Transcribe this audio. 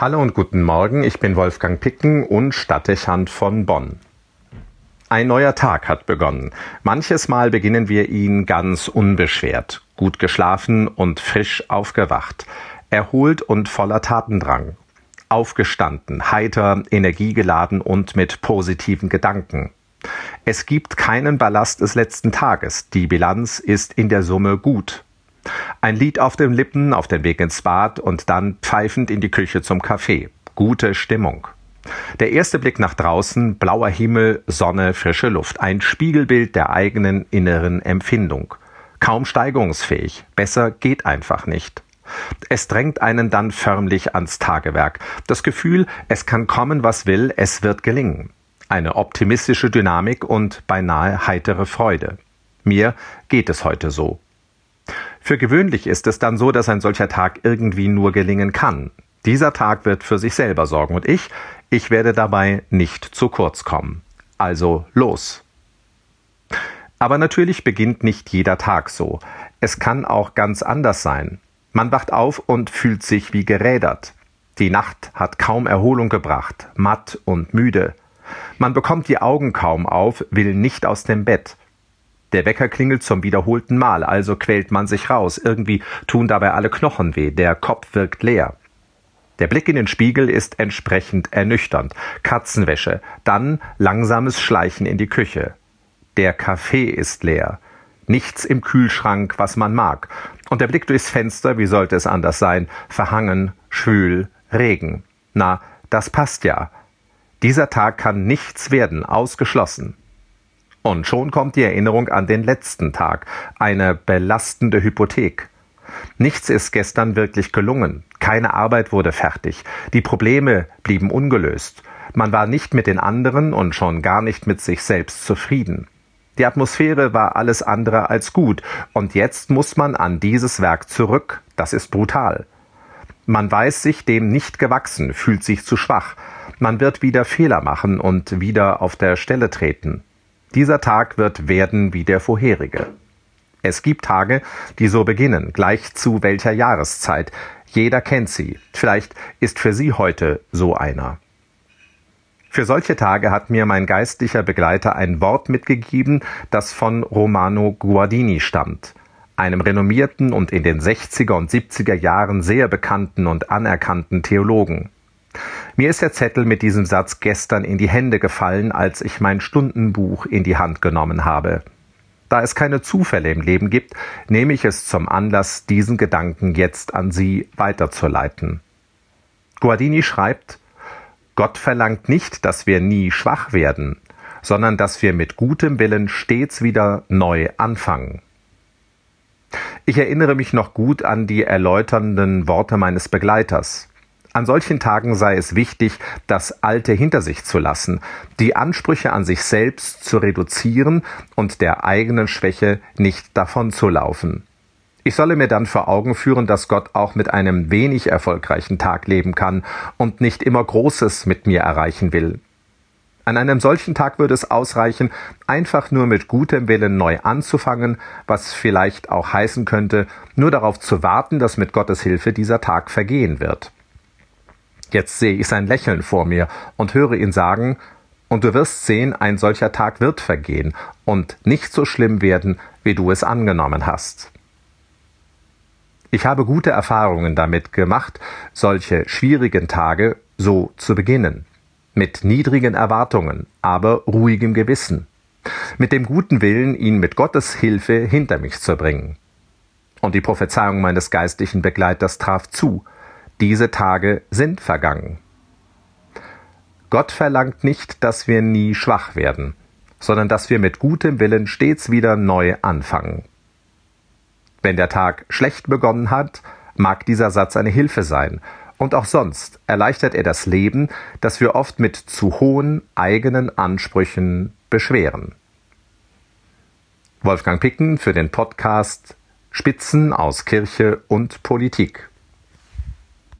Hallo und guten Morgen, ich bin Wolfgang Picken und Stadtdechant von Bonn. Ein neuer Tag hat begonnen. Manches Mal beginnen wir ihn ganz unbeschwert, gut geschlafen und frisch aufgewacht, erholt und voller Tatendrang, aufgestanden, heiter, energiegeladen und mit positiven Gedanken. Es gibt keinen Ballast des letzten Tages, die Bilanz ist in der Summe gut. Ein Lied auf den Lippen, auf den Weg ins Bad und dann pfeifend in die Küche zum Kaffee. Gute Stimmung. Der erste Blick nach draußen, blauer Himmel, Sonne, frische Luft, ein Spiegelbild der eigenen inneren Empfindung. Kaum steigungsfähig, besser geht einfach nicht. Es drängt einen dann förmlich ans Tagewerk. Das Gefühl, es kann kommen, was will, es wird gelingen. Eine optimistische Dynamik und beinahe heitere Freude. Mir geht es heute so. Für gewöhnlich ist es dann so, dass ein solcher Tag irgendwie nur gelingen kann. Dieser Tag wird für sich selber sorgen und ich, ich werde dabei nicht zu kurz kommen. Also los. Aber natürlich beginnt nicht jeder Tag so. Es kann auch ganz anders sein. Man wacht auf und fühlt sich wie gerädert. Die Nacht hat kaum Erholung gebracht, matt und müde. Man bekommt die Augen kaum auf, will nicht aus dem Bett. Der Wecker klingelt zum wiederholten Mal, also quält man sich raus. Irgendwie tun dabei alle Knochen weh, der Kopf wirkt leer. Der Blick in den Spiegel ist entsprechend ernüchternd. Katzenwäsche, dann langsames Schleichen in die Küche. Der Kaffee ist leer. Nichts im Kühlschrank, was man mag. Und der Blick durchs Fenster, wie sollte es anders sein? Verhangen, schwül, Regen. Na, das passt ja. Dieser Tag kann nichts werden, ausgeschlossen. Und schon kommt die Erinnerung an den letzten Tag, eine belastende Hypothek. Nichts ist gestern wirklich gelungen, keine Arbeit wurde fertig, die Probleme blieben ungelöst, man war nicht mit den anderen und schon gar nicht mit sich selbst zufrieden. Die Atmosphäre war alles andere als gut, und jetzt muss man an dieses Werk zurück, das ist brutal. Man weiß sich dem nicht gewachsen, fühlt sich zu schwach, man wird wieder Fehler machen und wieder auf der Stelle treten. Dieser Tag wird werden wie der vorherige. Es gibt Tage, die so beginnen, gleich zu welcher Jahreszeit. Jeder kennt sie. Vielleicht ist für Sie heute so einer. Für solche Tage hat mir mein geistlicher Begleiter ein Wort mitgegeben, das von Romano Guardini stammt, einem renommierten und in den 60er und 70er Jahren sehr bekannten und anerkannten Theologen. Mir ist der Zettel mit diesem Satz gestern in die Hände gefallen, als ich mein Stundenbuch in die Hand genommen habe. Da es keine Zufälle im Leben gibt, nehme ich es zum Anlass, diesen Gedanken jetzt an Sie weiterzuleiten. Guardini schreibt, Gott verlangt nicht, dass wir nie schwach werden, sondern dass wir mit gutem Willen stets wieder neu anfangen. Ich erinnere mich noch gut an die erläuternden Worte meines Begleiters. An solchen Tagen sei es wichtig, das Alte hinter sich zu lassen, die Ansprüche an sich selbst zu reduzieren und der eigenen Schwäche nicht davonzulaufen. Ich solle mir dann vor Augen führen, dass Gott auch mit einem wenig erfolgreichen Tag leben kann und nicht immer Großes mit mir erreichen will. An einem solchen Tag würde es ausreichen, einfach nur mit gutem Willen neu anzufangen, was vielleicht auch heißen könnte, nur darauf zu warten, dass mit Gottes Hilfe dieser Tag vergehen wird. Jetzt sehe ich sein Lächeln vor mir und höre ihn sagen, und du wirst sehen, ein solcher Tag wird vergehen und nicht so schlimm werden, wie du es angenommen hast. Ich habe gute Erfahrungen damit gemacht, solche schwierigen Tage so zu beginnen. Mit niedrigen Erwartungen, aber ruhigem Gewissen. Mit dem guten Willen, ihn mit Gottes Hilfe hinter mich zu bringen. Und die Prophezeiung meines geistlichen Begleiters traf zu. Diese Tage sind vergangen. Gott verlangt nicht, dass wir nie schwach werden, sondern dass wir mit gutem Willen stets wieder neu anfangen. Wenn der Tag schlecht begonnen hat, mag dieser Satz eine Hilfe sein, und auch sonst erleichtert er das Leben, das wir oft mit zu hohen eigenen Ansprüchen beschweren. Wolfgang Picken für den Podcast Spitzen aus Kirche und Politik.